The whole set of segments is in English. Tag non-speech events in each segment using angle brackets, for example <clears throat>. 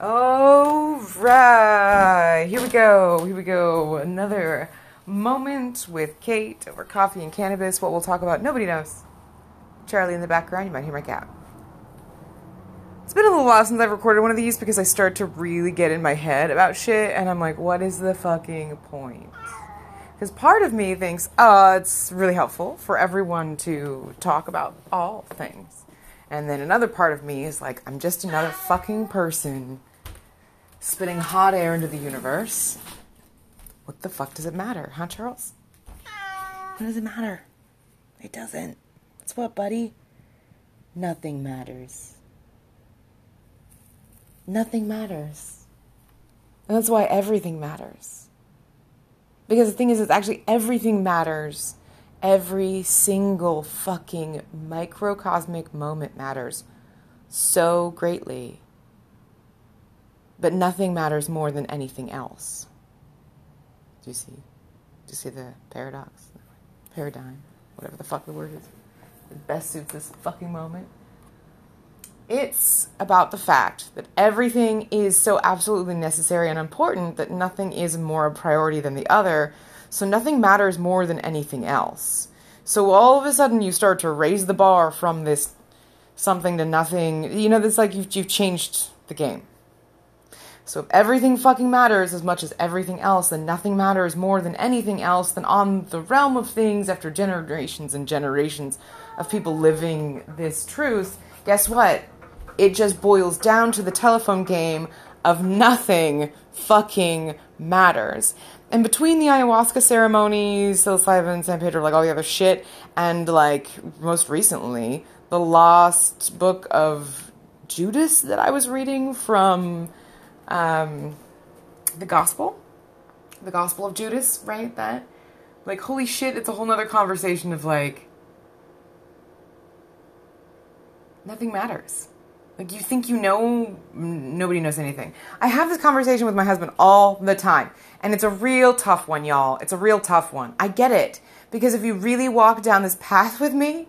All right, here we go. Here we go. Another moment with Kate over coffee and cannabis. What we'll talk about, nobody knows. Charlie in the background, you might hear my cat. It's been a little while since I've recorded one of these because I start to really get in my head about shit, and I'm like, what is the fucking point? Because part of me thinks, oh, it's really helpful for everyone to talk about all things. And then another part of me is like, I'm just another fucking person spitting hot air into the universe. What the fuck does it matter, huh, Charles? What does it matter? It doesn't. It's what, buddy? Nothing matters. Nothing matters. And that's why everything matters. Because the thing is, it's actually everything matters. Every single fucking microcosmic moment matters so greatly. But nothing matters more than anything else. Do you see? Do you see the paradox? Paradigm? Whatever the fuck the word is. It best suits this fucking moment. It's about the fact that everything is so absolutely necessary and important that nothing is more a priority than the other, so nothing matters more than anything else. So all of a sudden you start to raise the bar from this something to nothing. You know, it's like you've, you've changed the game. So if everything fucking matters as much as everything else, then nothing matters more than anything else, then on the realm of things after generations and generations of people living this truth, guess what? It just boils down to the telephone game of nothing fucking matters. And between the ayahuasca ceremonies, psilocybin, San Pedro, like all the other shit, and like most recently, the lost book of Judas that I was reading from um, the gospel, the gospel of Judas, right? That, like, holy shit, it's a whole nother conversation of like, nothing matters. Like, you think you know, nobody knows anything. I have this conversation with my husband all the time, and it's a real tough one, y'all. It's a real tough one. I get it. Because if you really walk down this path with me,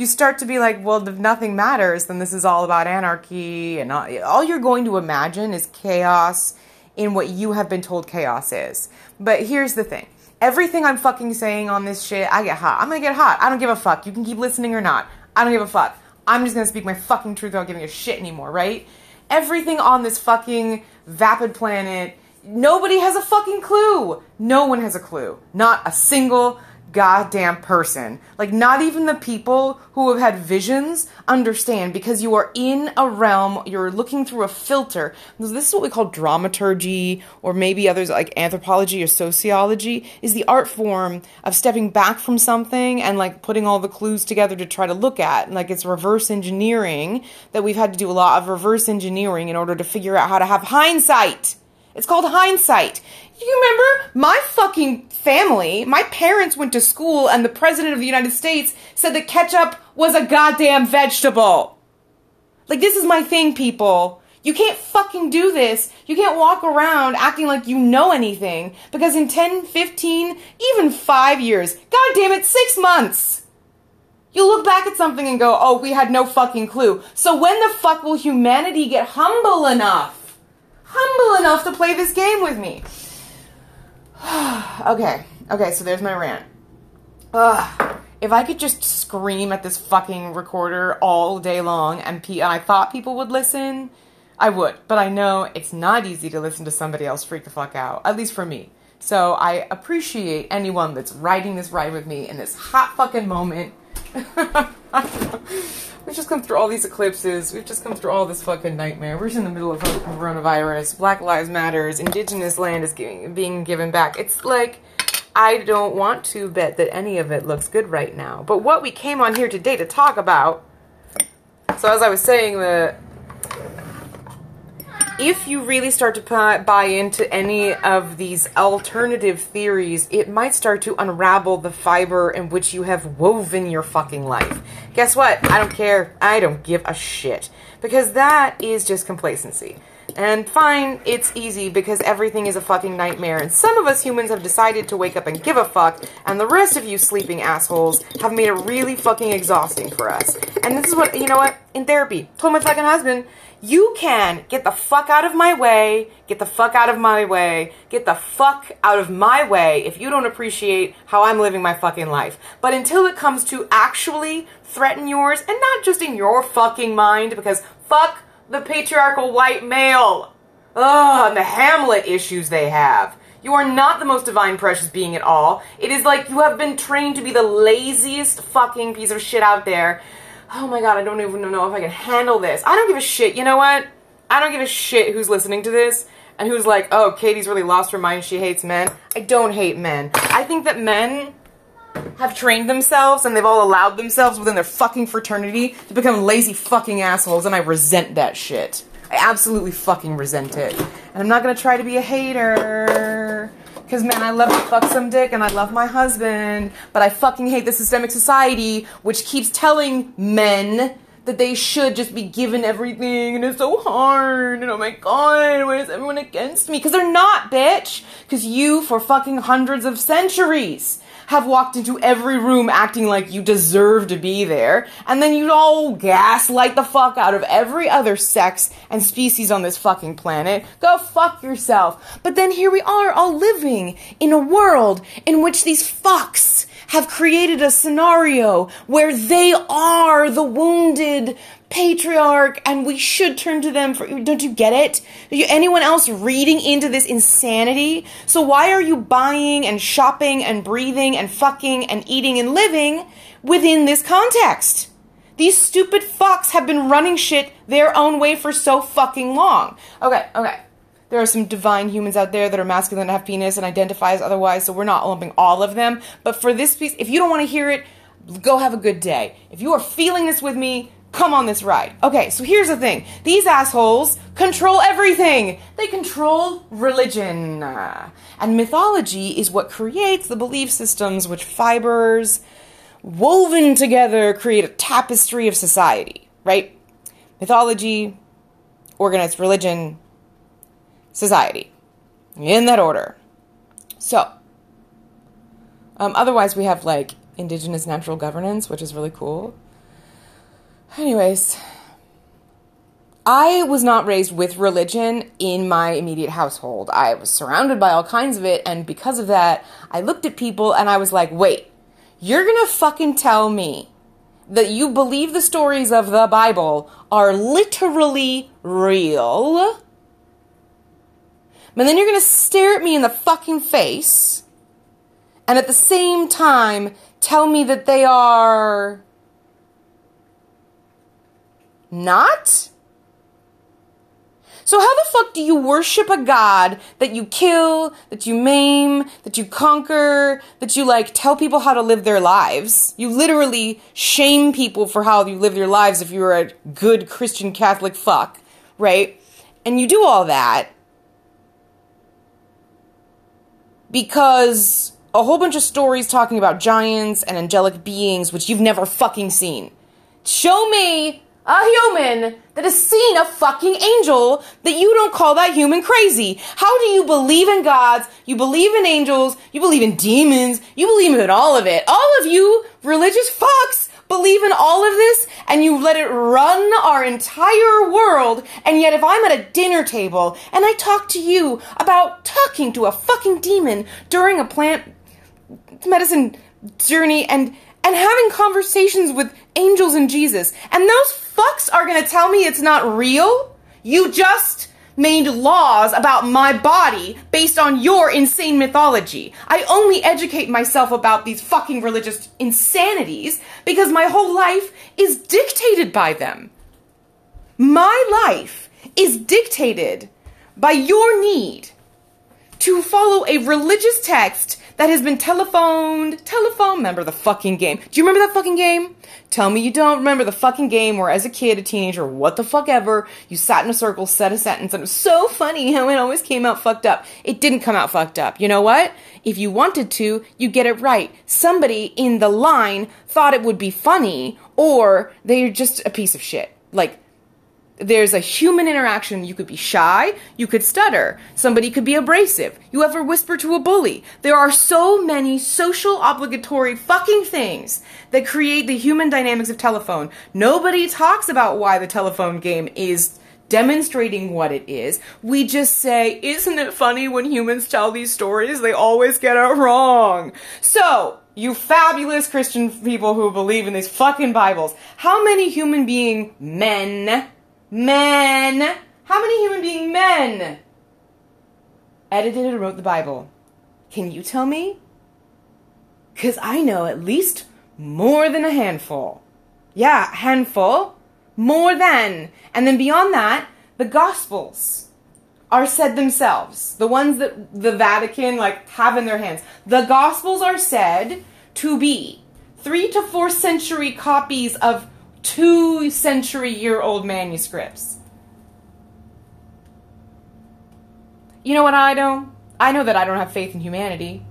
you start to be like, well, if nothing matters, then this is all about anarchy. And all, you're going to imagine is chaos in what you have been told chaos is. But here's the thing everything I'm fucking saying on this shit, I get hot. I'm gonna get hot. I don't give a fuck. You can keep listening or not. I don't give a fuck. I'm just gonna speak my fucking truth without giving a shit anymore, right? Everything on this fucking vapid planet, nobody has a fucking clue. No one has a clue. Not a single goddamn person. Like, not even the people who have had visions understand because you are in a realm, you're looking through a filter. This is what we call dramaturgy, or maybe others like anthropology or sociology, is the art form of stepping back from something and like putting all the clues together to try to look at. And, Like, it's reverse engineering that we've had to do a lot of reverse engineering in order to figure out how to have hindsight. It's called hindsight. You remember my fucking family, my parents went to school and the president of the United States said that ketchup was a goddamn vegetable. Like this is my thing, people. You can't fucking do this. You can't walk around acting like you know anything because in 10, 15, even 5 years, god damn it, 6 months. You look back at something and go, "Oh, we had no fucking clue." So when the fuck will humanity get humble enough? Humble enough to play this game with me? <sighs> okay, okay, so there's my rant. Ugh. If I could just scream at this fucking recorder all day long and, pe- and I thought people would listen, I would. But I know it's not easy to listen to somebody else freak the fuck out, at least for me. So I appreciate anyone that's riding this ride with me in this hot fucking moment. <laughs> We've just come through all these eclipses. We've just come through all this fucking nightmare. We're just in the middle of coronavirus. Black Lives Matters. Indigenous land is getting, being given back. It's like, I don't want to bet that any of it looks good right now. But what we came on here today to talk about. So as I was saying, the if you really start to buy into any of these alternative theories, it might start to unravel the fiber in which you have woven your fucking life. Guess what? I don't care. I don't give a shit. Because that is just complacency. And fine, it's easy because everything is a fucking nightmare. And some of us humans have decided to wake up and give a fuck, and the rest of you sleeping assholes have made it really fucking exhausting for us. And this is what, you know what? In therapy, told my fucking husband, you can get the fuck out of my way, get the fuck out of my way, get the fuck out of my way if you don't appreciate how I'm living my fucking life. But until it comes to actually threaten yours, and not just in your fucking mind, because fuck the patriarchal white male. Ugh, and the Hamlet issues they have. You are not the most divine, precious being at all. It is like you have been trained to be the laziest fucking piece of shit out there oh my god, I don't even know if I can handle this. I don't give a shit. You know what? I don't give a shit who's listening to this and who's like, oh, Katie's really lost her mind. She hates men. I don't hate men. I think that men have trained themselves and they've all allowed themselves within their fucking fraternity to become lazy fucking assholes, and I resent that shit. I absolutely fucking resent it. And I'm not gonna try to be a hater. Because, man, I love to fuck some dick and I love my husband, but I fucking hate the systemic society which keeps telling men that they should just be given everything and it's so hard and oh my god, why is everyone against me? Because they're not, bitch! Because you, for fucking hundreds of centuries, have walked into every room acting like you deserve to be there, and then you'd all gaslight the fuck out of every other sex and species on this fucking planet. Go fuck yourself. But then here we are, all living in a world in which these fucks have created a scenario where they are the wounded patriarch and we should turn to them for don't you get it? You, anyone else reading into this insanity? So why are you buying and shopping and breathing and fucking and eating and living within this context? These stupid fucks have been running shit their own way for so fucking long. Okay okay there are some divine humans out there that are masculine and have penis and identify as otherwise so we're not lumping all of them but for this piece if you don't want to hear it go have a good day if you are feeling this with me come on this ride. Okay, so here's the thing these assholes control everything, they control religion. And mythology is what creates the belief systems which fibers woven together create a tapestry of society, right? Mythology, organized religion, society. In that order. So, um, otherwise, we have like indigenous natural governance, which is really cool. Anyways, I was not raised with religion in my immediate household. I was surrounded by all kinds of it, and because of that, I looked at people and I was like, wait, you're gonna fucking tell me that you believe the stories of the Bible are literally real? But then you're gonna stare at me in the fucking face and at the same time tell me that they are not? So, how the fuck do you worship a god that you kill, that you maim, that you conquer, that you like tell people how to live their lives? You literally shame people for how you live their lives if you're a good Christian Catholic fuck, right? And you do all that because a whole bunch of stories talking about giants and angelic beings, which you've never fucking seen. Show me a human that has seen a fucking angel that you don't call that human crazy. How do you believe in gods? You believe in angels. You believe in demons. You believe in all of it. All of you religious fucks believe in all of this and you let it run our entire world. And yet if I'm at a dinner table and I talk to you about talking to a fucking demon during a plant medicine journey and and having conversations with angels and Jesus, and those fucks are gonna tell me it's not real? You just made laws about my body based on your insane mythology. I only educate myself about these fucking religious insanities because my whole life is dictated by them. My life is dictated by your need to follow a religious text that has been telephoned, telephone, remember the fucking game. Do you remember that fucking game? Tell me you don't remember the fucking game where as a kid, a teenager, what the fuck ever, you sat in a circle, said a sentence, and it was so funny how it always came out fucked up. It didn't come out fucked up. You know what? If you wanted to, you get it right. Somebody in the line thought it would be funny, or they're just a piece of shit. Like, there's a human interaction. You could be shy, you could stutter, somebody could be abrasive, you ever whisper to a bully. There are so many social obligatory fucking things that create the human dynamics of telephone. Nobody talks about why the telephone game is demonstrating what it is. We just say, isn't it funny when humans tell these stories? They always get it wrong. So, you fabulous Christian people who believe in these fucking Bibles, how many human being men Men. How many human being men edited and wrote the Bible? Can you tell me? Because I know at least more than a handful. Yeah, handful. More than. And then beyond that, the Gospels are said themselves. The ones that the Vatican like have in their hands. The Gospels are said to be three to four century copies of two century year old manuscripts. You know what I know? I know that I don't have faith in humanity.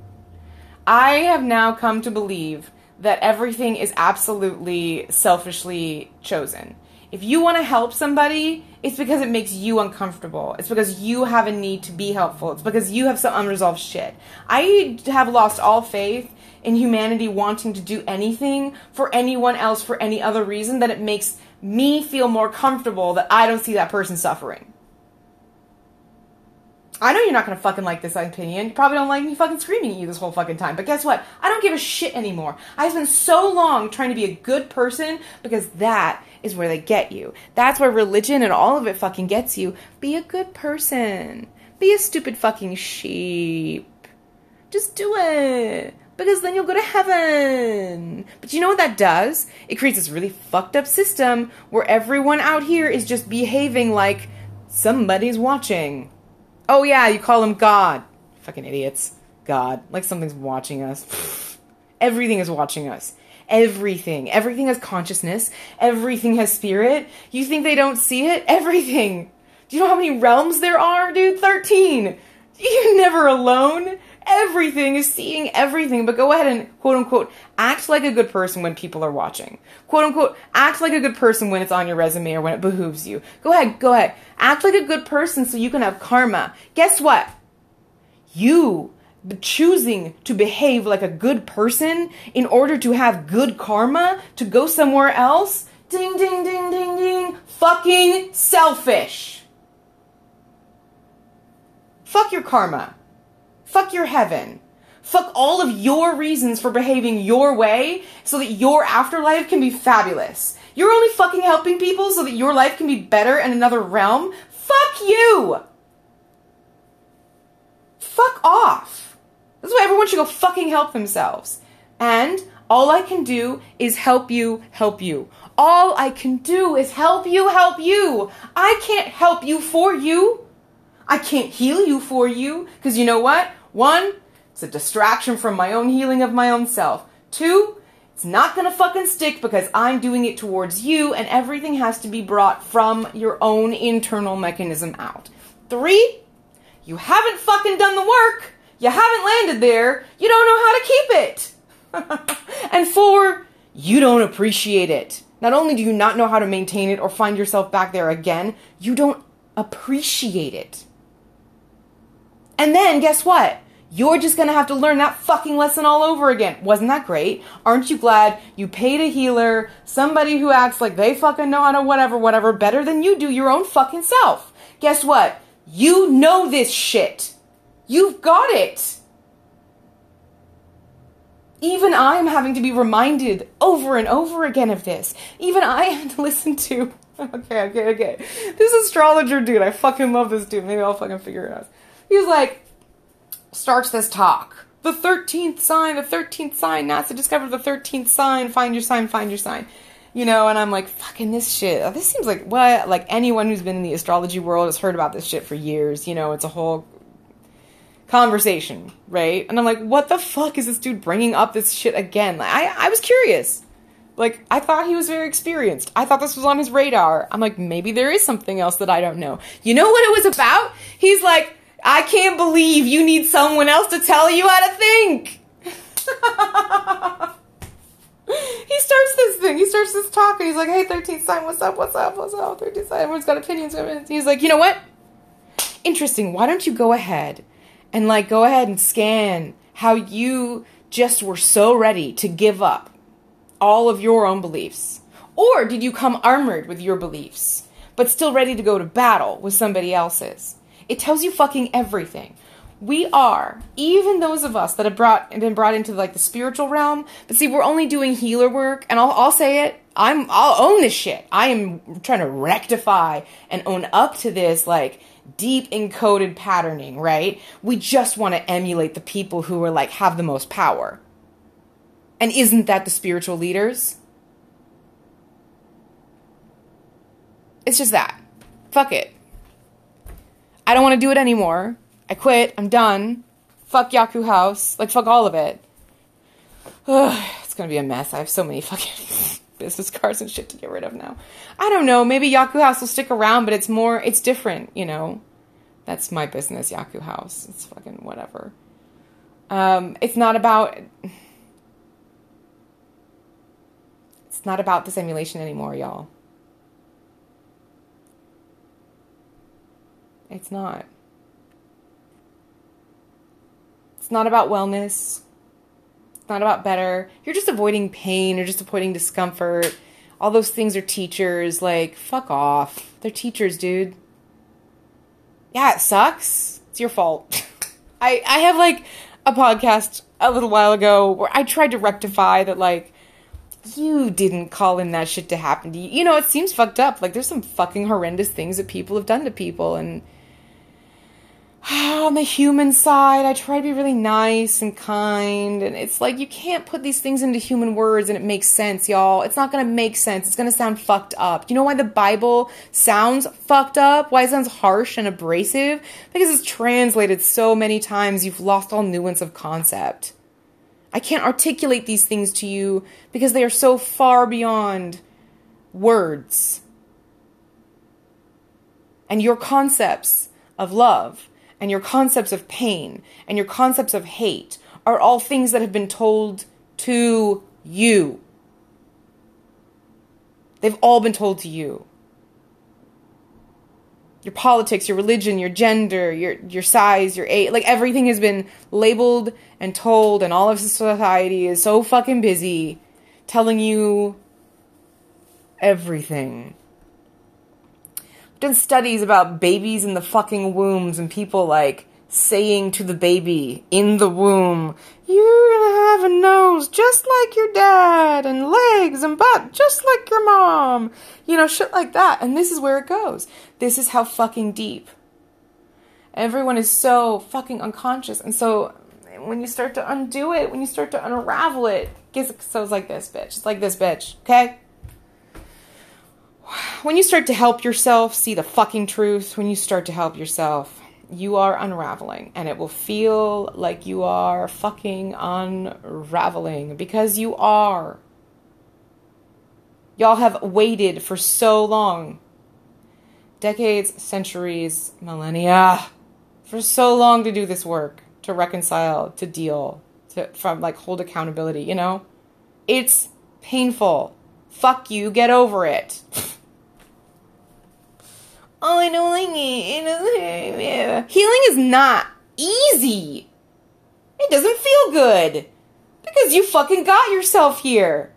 I have now come to believe that everything is absolutely selfishly chosen. If you want to help somebody, it's because it makes you uncomfortable. It's because you have a need to be helpful. It's because you have some unresolved shit. I have lost all faith in humanity wanting to do anything for anyone else for any other reason that it makes me feel more comfortable that I don't see that person suffering. I know you're not gonna fucking like this opinion. You probably don't like me fucking screaming at you this whole fucking time. But guess what? I don't give a shit anymore. I spent so long trying to be a good person because that is where they get you. That's where religion and all of it fucking gets you. Be a good person. Be a stupid fucking sheep. Just do it because then you'll go to heaven. But you know what that does? It creates this really fucked up system where everyone out here is just behaving like somebody's watching. Oh, yeah, you call him God. Fucking idiots. God. Like something's watching us. <sighs> Everything is watching us. Everything. Everything has consciousness. Everything has spirit. You think they don't see it? Everything. Do you know how many realms there are, dude? 13. You're never alone everything, is seeing everything, but go ahead and quote unquote act like a good person when people are watching. Quote unquote act like a good person when it's on your resume or when it behooves you. Go ahead, go ahead. Act like a good person so you can have karma. Guess what? You choosing to behave like a good person in order to have good karma to go somewhere else. Ding, ding, ding, ding, ding. Fucking selfish. Fuck your karma. Fuck your heaven. Fuck all of your reasons for behaving your way so that your afterlife can be fabulous. You're only fucking helping people so that your life can be better in another realm? Fuck you! Fuck off. That's why everyone should go fucking help themselves. And all I can do is help you, help you. All I can do is help you, help you. I can't help you for you. I can't heal you for you. Because you know what? One, it's a distraction from my own healing of my own self. Two, it's not gonna fucking stick because I'm doing it towards you and everything has to be brought from your own internal mechanism out. Three, you haven't fucking done the work. You haven't landed there. You don't know how to keep it. <laughs> and four, you don't appreciate it. Not only do you not know how to maintain it or find yourself back there again, you don't appreciate it. And then guess what? You're just gonna have to learn that fucking lesson all over again. Wasn't that great? Aren't you glad you paid a healer, somebody who acts like they fucking know how to whatever, whatever, better than you do your own fucking self? Guess what? You know this shit. You've got it. Even I'm having to be reminded over and over again of this. Even I <laughs> have to listen to. <laughs> Okay, okay, okay. This astrologer dude, I fucking love this dude. Maybe I'll fucking figure it out. He's like, starts this talk. The 13th sign, the 13th sign, NASA discovered the 13th sign, find your sign, find your sign. You know, and I'm like, fucking this shit. This seems like what? Like anyone who's been in the astrology world has heard about this shit for years. You know, it's a whole conversation, right? And I'm like, what the fuck is this dude bringing up this shit again? Like, I, I was curious. Like, I thought he was very experienced. I thought this was on his radar. I'm like, maybe there is something else that I don't know. You know what it was about? He's like, I can't believe you need someone else to tell you how to think. <laughs> he starts this thing. He starts this talk, and he's like, "Hey, 13th sign, what's up? What's up? What's up? 13th sign. Everyone's got opinions." He's like, "You know what? Interesting. Why don't you go ahead and like go ahead and scan how you just were so ready to give up all of your own beliefs, or did you come armored with your beliefs, but still ready to go to battle with somebody else's?" It tells you fucking everything. We are even those of us that have brought and been brought into like the spiritual realm but see we're only doing healer work and I'll, I'll say it i'm i'll own this shit. I am trying to rectify and own up to this like deep encoded patterning right? We just want to emulate the people who are like have the most power. And isn't that the spiritual leaders? It's just that. Fuck it i don't want to do it anymore I quit. I'm done. Fuck Yaku House. Like, fuck all of it. Ugh, <sighs> it's gonna be a mess. I have so many <laughs> fucking business cards and shit to get rid of now. I don't know. Maybe Yaku House will stick around, but it's more, it's different, you know? That's my business, Yaku House. It's fucking whatever. Um, it's not about. It's not about this emulation anymore, y'all. It's not. It's not about wellness. It's not about better. You're just avoiding pain. You're just avoiding discomfort. All those things are teachers. Like, fuck off. They're teachers, dude. Yeah, it sucks. It's your fault. <laughs> I, I have like a podcast a little while ago where I tried to rectify that, like, you didn't call in that shit to happen to you. You know, it seems fucked up. Like, there's some fucking horrendous things that people have done to people, and Ah, on the human side, I try to be really nice and kind. And it's like, you can't put these things into human words and it makes sense, y'all. It's not going to make sense. It's going to sound fucked up. You know why the Bible sounds fucked up? Why it sounds harsh and abrasive? Because it's translated so many times, you've lost all nuance of concept. I can't articulate these things to you because they are so far beyond words. And your concepts of love and your concepts of pain and your concepts of hate are all things that have been told to you. They've all been told to you. Your politics, your religion, your gender, your your size, your age, like everything has been labeled and told and all of society is so fucking busy telling you everything done studies about babies in the fucking wombs and people like saying to the baby in the womb, You're gonna have a nose just like your dad, and legs and butt just like your mom. You know, shit like that. And this is where it goes. This is how fucking deep. Everyone is so fucking unconscious. And so when you start to undo it, when you start to unravel it, it goes like this, bitch. It's like this, bitch. Okay? When you start to help yourself see the fucking truth, when you start to help yourself, you are unraveling and it will feel like you are fucking unraveling because you are. Y'all have waited for so long decades, centuries, millennia for so long to do this work, to reconcile, to deal, to from like hold accountability, you know? It's painful. Fuck you, get over it. <laughs> oh, I don't like it. Healing is not easy. It doesn't feel good. Because you fucking got yourself here.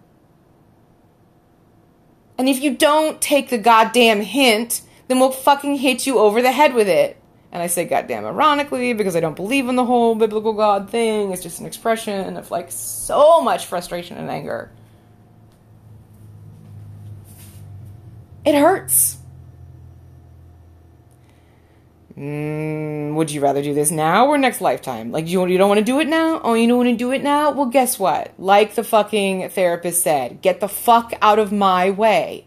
And if you don't take the goddamn hint, then we'll fucking hit you over the head with it. And I say goddamn ironically because I don't believe in the whole biblical God thing. It's just an expression of like so much frustration and anger. It hurts. Mm, would you rather do this now or next lifetime? Like, you, you don't want to do it now? Oh, you don't want to do it now? Well, guess what? Like the fucking therapist said, get the fuck out of my way.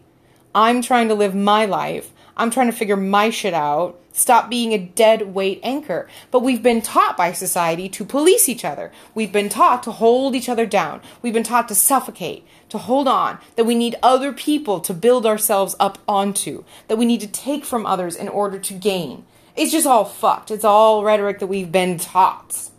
I'm trying to live my life. I'm trying to figure my shit out. Stop being a dead weight anchor. But we've been taught by society to police each other. We've been taught to hold each other down. We've been taught to suffocate, to hold on, that we need other people to build ourselves up onto, that we need to take from others in order to gain it's just all fucked. It's all rhetoric that we've been taught.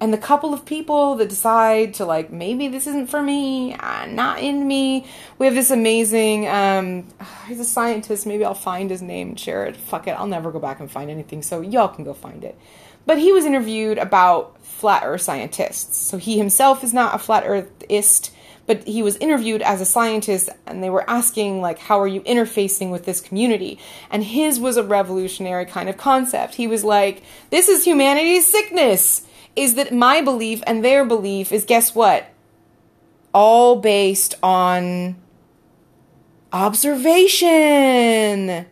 And the couple of people that decide to like maybe this isn't for me, uh, not in me. We have this amazing. Um, <sighs> he's a scientist. Maybe I'll find his name and share it. Fuck it, I'll never go back and find anything. So y'all can go find it. But he was interviewed about flat Earth scientists. So he himself is not a flat Earthist but he was interviewed as a scientist and they were asking like how are you interfacing with this community? And his was a revolutionary kind of concept. He was like this is humanity's sickness is that my belief and their belief is guess what? All based on observation.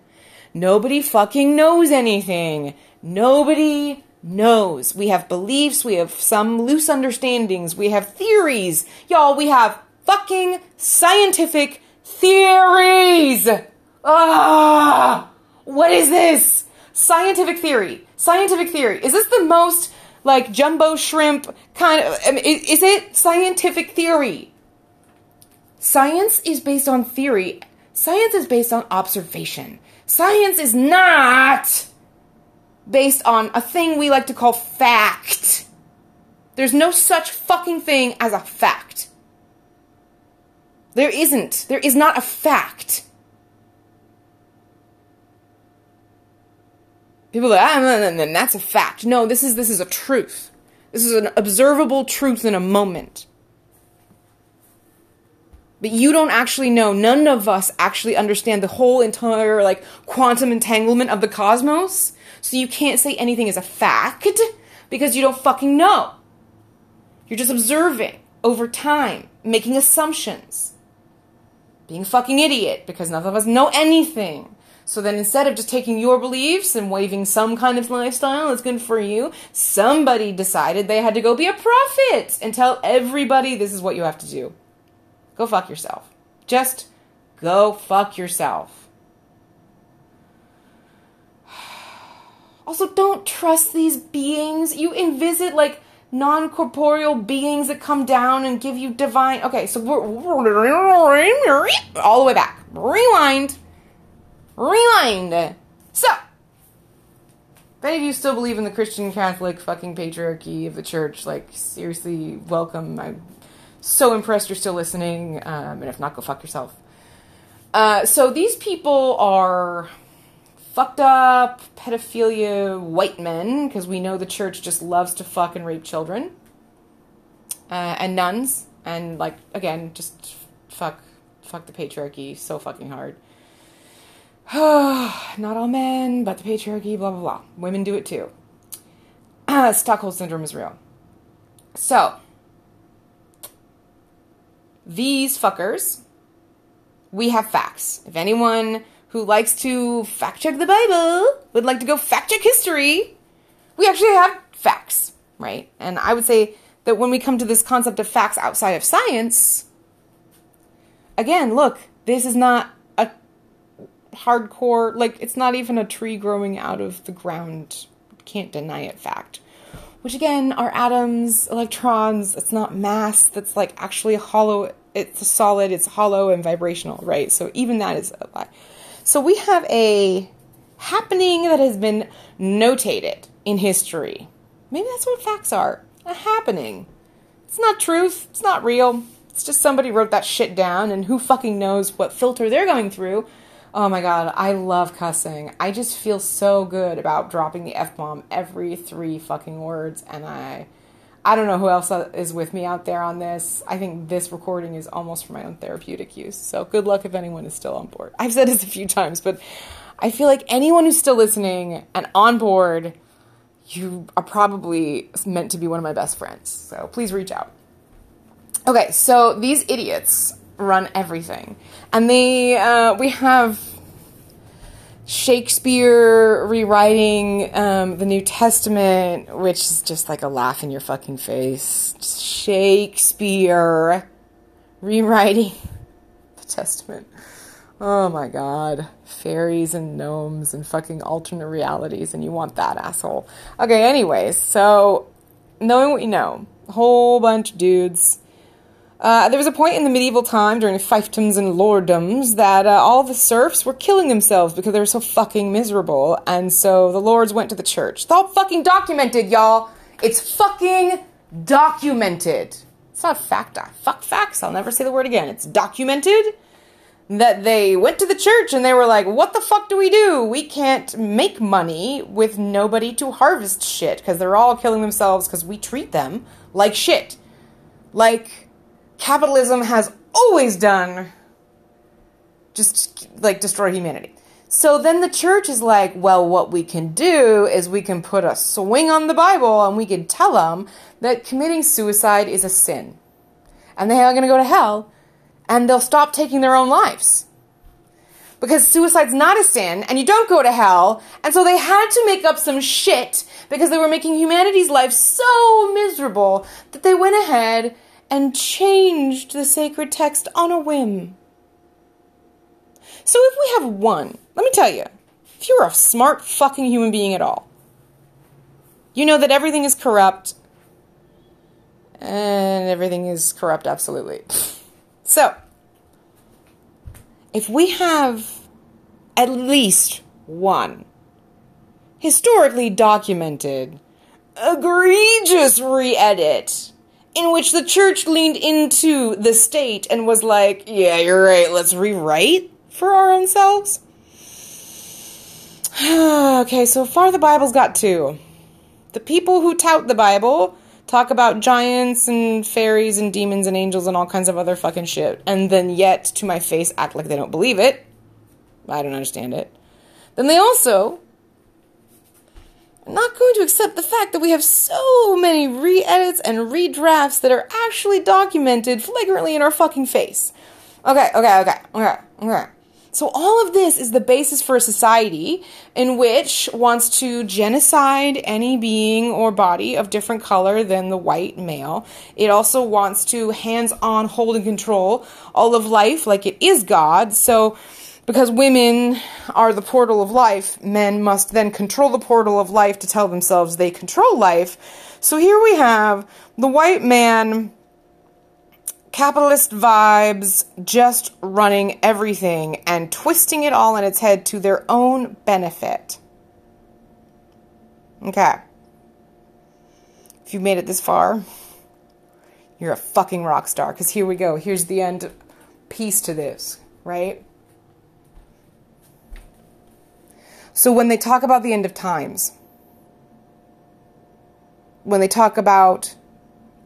Nobody fucking knows anything. Nobody knows. We have beliefs, we have some loose understandings, we have theories. Y'all, we have fucking scientific theories. Ah, what is this? Scientific theory. Scientific theory. Is this the most like jumbo shrimp kind of? I mean, is it scientific theory? Science is based on theory. Science is based on observation. Science is not based on a thing we like to call fact. There's no such fucking thing as a fact. There isn't. There is not a fact. People are like, ah, then that's a fact. No, this is this is a truth. This is an observable truth in a moment. But you don't actually know. None of us actually understand the whole entire like quantum entanglement of the cosmos. So you can't say anything is a fact because you don't fucking know. You're just observing over time, making assumptions being a fucking idiot because none of us know anything. So then instead of just taking your beliefs and waving some kind of lifestyle that's good for you, somebody decided they had to go be a prophet and tell everybody this is what you have to do. Go fuck yourself. Just go fuck yourself. <sighs> Also, don't trust these beings. You envisit like non corporeal beings that come down and give you divine. Okay, so we're all the way back. Rewind. Rewind. So, if any of you still believe in the Christian Catholic fucking patriarchy of the church, like, seriously, welcome. I'm so impressed you're still listening. Um, and if not, go fuck yourself. Uh, so, these people are fucked up pedophilia white men because we know the church just loves to fuck and rape children uh, and nuns and like again just fuck fuck the patriarchy so fucking hard. <sighs> Not all men but the patriarchy blah blah blah. Women do it too. <clears throat> Stockholm syndrome is real. So these fuckers we have facts. If anyone who likes to fact check the Bible, would like to go fact check history, we actually have facts, right? And I would say that when we come to this concept of facts outside of science, again, look, this is not a hardcore, like, it's not even a tree growing out of the ground. Can't deny it fact. Which again are atoms, electrons, it's not mass that's like actually hollow, it's a solid, it's hollow and vibrational, right? So even that is a lie. So we have a happening that has been notated in history. Maybe that's what facts are a happening. It's not truth, it's not real. It's just somebody wrote that shit down, and who fucking knows what filter they're going through. Oh my god, I love cussing. I just feel so good about dropping the F bomb every three fucking words, and I I don't know who else is with me out there on this. I think this recording is almost for my own therapeutic use. So good luck if anyone is still on board. <laughs> I've said this a few times, but I feel like anyone who's still listening and on board, you are probably meant to be one of my best friends. So please reach out. Okay, so these idiots run everything, and they uh, we have Shakespeare rewriting um, the New Testament, which is just like a laugh in your fucking face. Shakespeare rewriting <laughs> the Testament. Oh my god. Fairies and gnomes and fucking alternate realities, and you want that asshole. Okay, anyways, so knowing what you know, a whole bunch of dudes uh, there was a point in the medieval time during fiefdoms and lorddoms that uh, all the serfs were killing themselves because they were so fucking miserable, and so the lords went to the church. It's all fucking documented, y'all. It's fucking documented. It's not fact. Fuck facts. I'll never say the word again. It's documented that they went to the church and they were like, what the fuck do we do? We can't make money with nobody to harvest shit because they're all killing themselves because we treat them like shit. Like capitalism has always done. Just like destroy humanity. So then the church is like, well, what we can do is we can put a swing on the Bible and we can tell them that committing suicide is a sin. And they are going to go to hell and they'll stop taking their own lives. Because suicide's not a sin and you don't go to hell. And so they had to make up some shit because they were making humanity's life so miserable that they went ahead and changed the sacred text on a whim. So if we have one, let me tell you, if you're a smart fucking human being at all, you know that everything is corrupt and everything is corrupt absolutely. <laughs> So, if we have at least one historically documented egregious re edit in which the church leaned into the state and was like, yeah, you're right, let's rewrite for our own selves. <sighs> okay, so far the Bible's got two. The people who tout the Bible talk about giants and fairies and demons and angels and all kinds of other fucking shit, and then yet to my face act like they don't believe it. I don't understand it. Then they also are not going to accept the fact that we have so many re edits and redrafts that are actually documented flagrantly in our fucking face. Okay, okay, okay, okay, okay. So, all of this is the basis for a society in which wants to genocide any being or body of different color than the white male. It also wants to hands on hold and control all of life like it is God. So, because women are the portal of life, men must then control the portal of life to tell themselves they control life. So, here we have the white man capitalist vibes, just running everything and twisting it all in its head to their own benefit. Okay. If you've made it this far, you're a fucking rock star. Because here we go. Here's the end piece to this, right? So when they talk about the end of times, when they talk about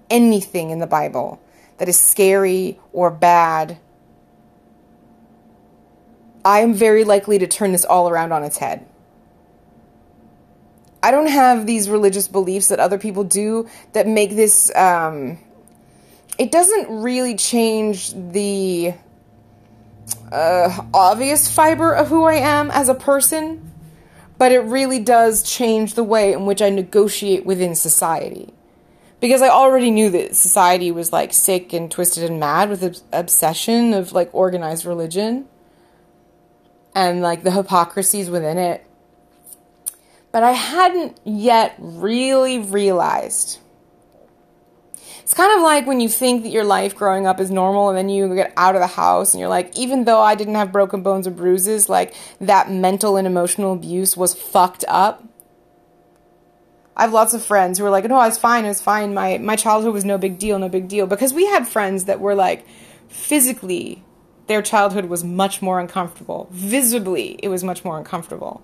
anything in the Bible, that is scary or bad, I am very likely to turn this all around on its head. I don't have these religious beliefs that other people do that make this. Um, it doesn't really change the uh, obvious fiber of who I am as a person, but it really does change the way in which I negotiate within society because I already knew that society was like sick and twisted and mad with the obsession of like organized religion and like the hypocrisies within it. But I hadn't yet really realized. It's kind of like when you think that your life growing up is normal and then you get out of the house and you're like, even though I didn't have broken bones or bruises, like that mental and emotional abuse was fucked up I have lots of friends who are like, no, I was fine, I was fine. My my childhood was no big deal, no big deal. Because we had friends that were like physically their childhood was much more uncomfortable. Visibly, it was much more uncomfortable.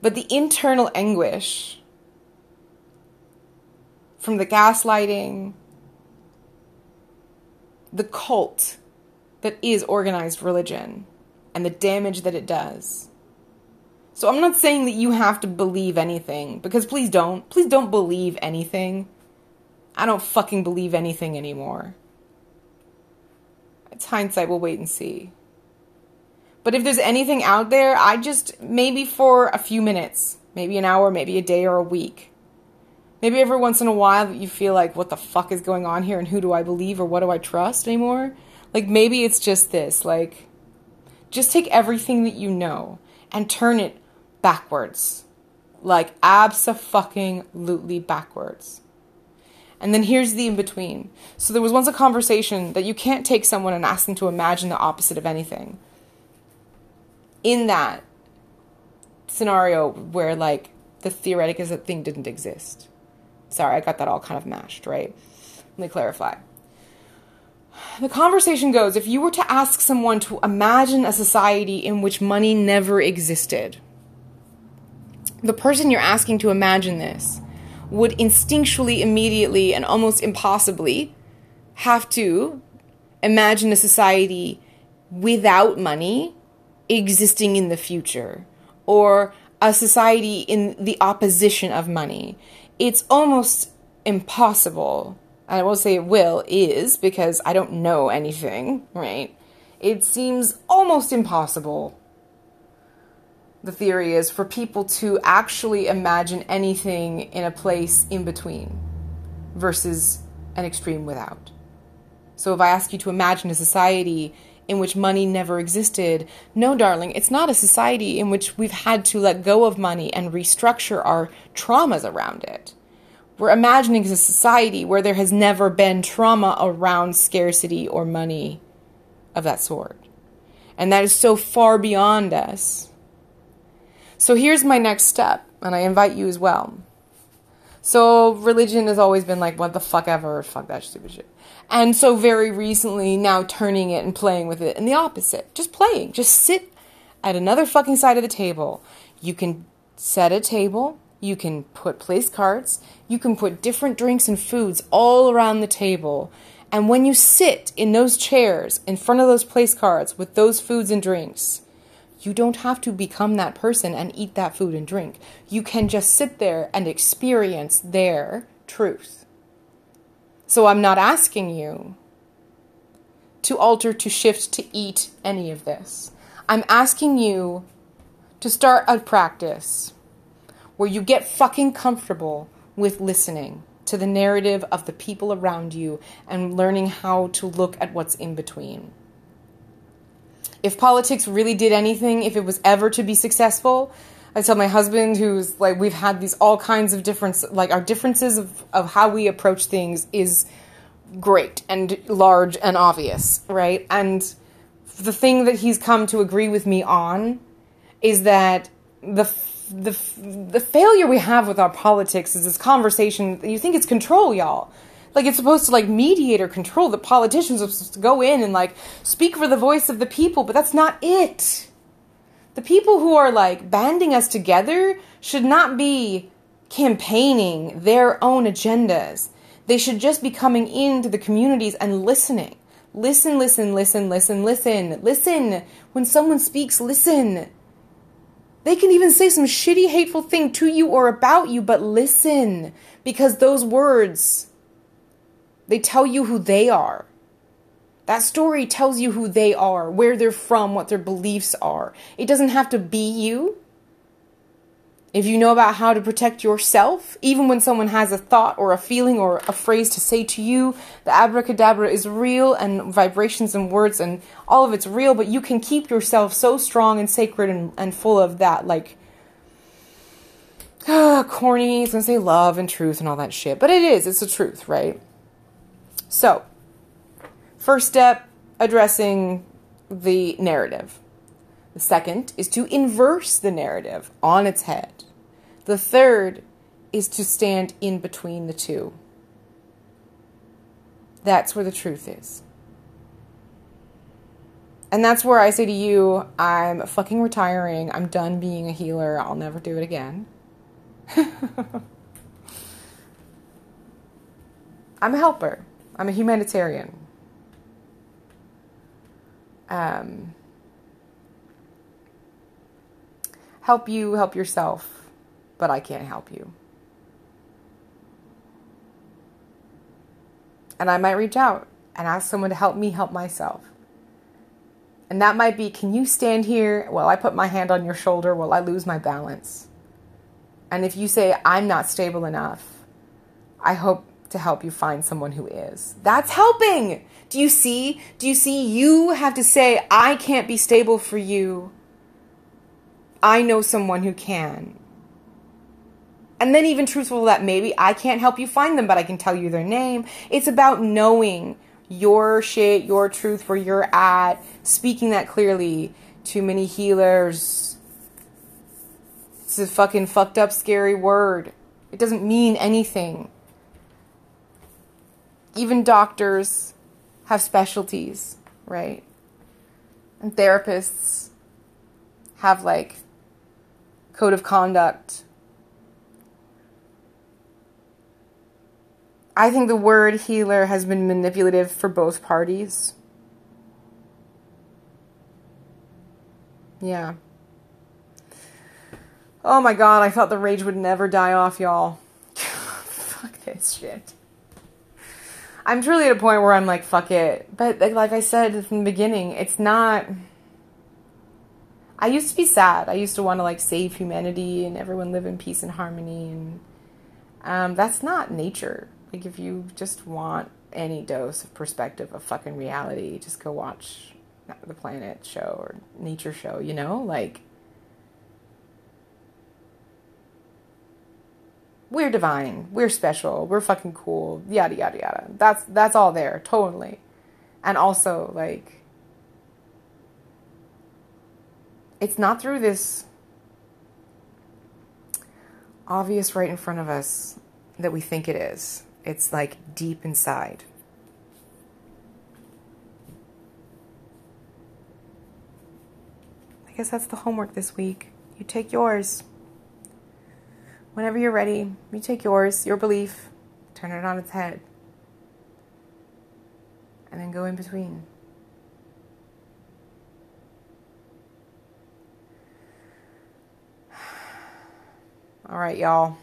But the internal anguish from the gaslighting, the cult that is organized religion, and the damage that it does so I'm not saying that you have to believe anything, because please don't. Please don't believe anything. I don't fucking believe anything anymore. It's hindsight, we'll wait and see. But if there's anything out there, I just, maybe for a few minutes, maybe an hour, maybe a day or a week. Maybe every once in a while that you feel like, what the fuck is going on here and who do I believe or what do I trust anymore? Like maybe it's just this, like, just take everything that you know and turn it backwards. Like abso-fucking-lutely backwards. And then here's the in between. So there was once a conversation that you can't take someone and ask them to imagine the opposite of anything. In that scenario where like the theoretic is that thing didn't exist. Sorry, I got that all kind of mashed, right? Let me clarify. The conversation goes if you were to ask someone to imagine a society in which money never existed, the person you're asking to imagine this would instinctually, immediately, and almost impossibly have to imagine a society without money existing in the future or a society in the opposition of money. It's almost impossible. I will say it will, is because I don't know anything, right? It seems almost impossible the theory is for people to actually imagine anything in a place in between versus an extreme without. So if I ask you to imagine a society in which money never existed, no, darling, it's not a society in which we've had to let go of money and restructure our traumas around it. We're imagining a society where there has never been trauma around scarcity or money of that sort. And that is so far beyond us so here's my next step, and I invite you as well. So religion has always been like, what the fuck ever, fuck that stupid shit. And so very recently, now turning it and playing with it in the opposite. Just playing. Just sit at another fucking side of the table. You can set a table. You can put place cards. You can put different drinks and foods all around the table. And when you sit in those chairs in front of those place cards with those foods and drinks, you don't have to become that person and eat that food and drink. You can just sit there and experience their truth. So I'm not asking you to alter, to shift, to eat any of this. I'm asking you to start a practice where you get fucking comfortable with listening to the narrative of the people around you and learning how to look at what's in between if politics really did anything, if it was ever to be successful, I tell my husband, who's like, we've had these all kinds of difference, like our differences of, of how we approach things is great and large and obvious, right? And the thing that he's come to agree with me on is that the the the failure we have with our politics is this conversation. That you think it's control, y'all like it's supposed to like mediate or control the politicians are supposed to go in and like speak for the voice of the people but that's not it the people who are like banding us together should not be campaigning their own agendas. They should just be coming into the communities and listening. Listen listen listen listen listen listen. When someone speaks listen. They can even say some shitty hateful thing to you or about you but listen. Because those words they tell you who they are. That story tells you who they are, where they're from, what their beliefs are. It doesn't have to be you. If you know about how to protect yourself, even when someone has a thought or a feeling or a phrase to say to you, the abracadabra is real and vibrations and words and all of it's real, but you can keep yourself so strong and sacred and, and full of that, like, uh, corny, it's gonna say love and truth and all that shit. But it is, it's the truth, right? So, first step addressing the narrative. The second is to inverse the narrative on its head. The third is to stand in between the two. That's where the truth is. And that's where I say to you, I'm fucking retiring. I'm done being a healer. I'll never do it again. <laughs> I'm a helper. I'm a humanitarian. Um, help you help yourself, but I can't help you. And I might reach out and ask someone to help me help myself. And that might be can you stand here while I put my hand on your shoulder while I lose my balance? And if you say, I'm not stable enough, I hope to help you find someone who is. That's helping. Do you see? Do you see? You have to say, I can't be stable for you. I know someone who can. And then, even truthful that maybe I can't help you find them, but I can tell you their name. It's about knowing your shit, your truth, where you're at, speaking that clearly. Too many healers It's a fucking fucked up, scary word. It doesn't mean anything. Even doctors have specialties, right? And therapists have like code of conduct. I think the word healer has been manipulative for both parties. Yeah. Oh my god, I thought the rage would never die off, y'all. <laughs> Fuck this shit. I'm truly at a point where I'm like, fuck it. But like I said from the beginning, it's not. I used to be sad. I used to want to like save humanity and everyone live in peace and harmony, and um, that's not nature. Like if you just want any dose of perspective of fucking reality, just go watch the planet show or nature show. You know, like we're divine, we're special, we're fucking cool, yada yada yada. That's that's all there, totally. And also like it's not through this obvious right in front of us that we think it is. It's like deep inside. I guess that's the homework this week. You take yours. Whenever you're ready, you take yours, your belief, turn it on its head, and then go in between. <sighs> All right, y'all.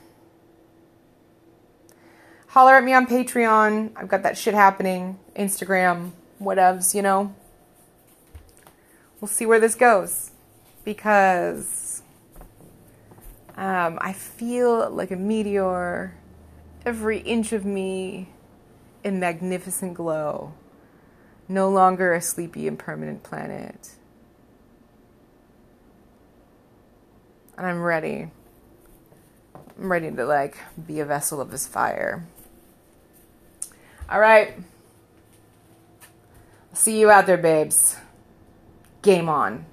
Holler at me on Patreon. I've got that shit happening. Instagram, whatevs, you know. We'll see where this goes. Because um, I feel like a meteor, every inch of me in magnificent glow. No longer a sleepy, impermanent planet. And I'm ready. I'm ready to like be a vessel of this fire. All right. See you out there, babes. Game on.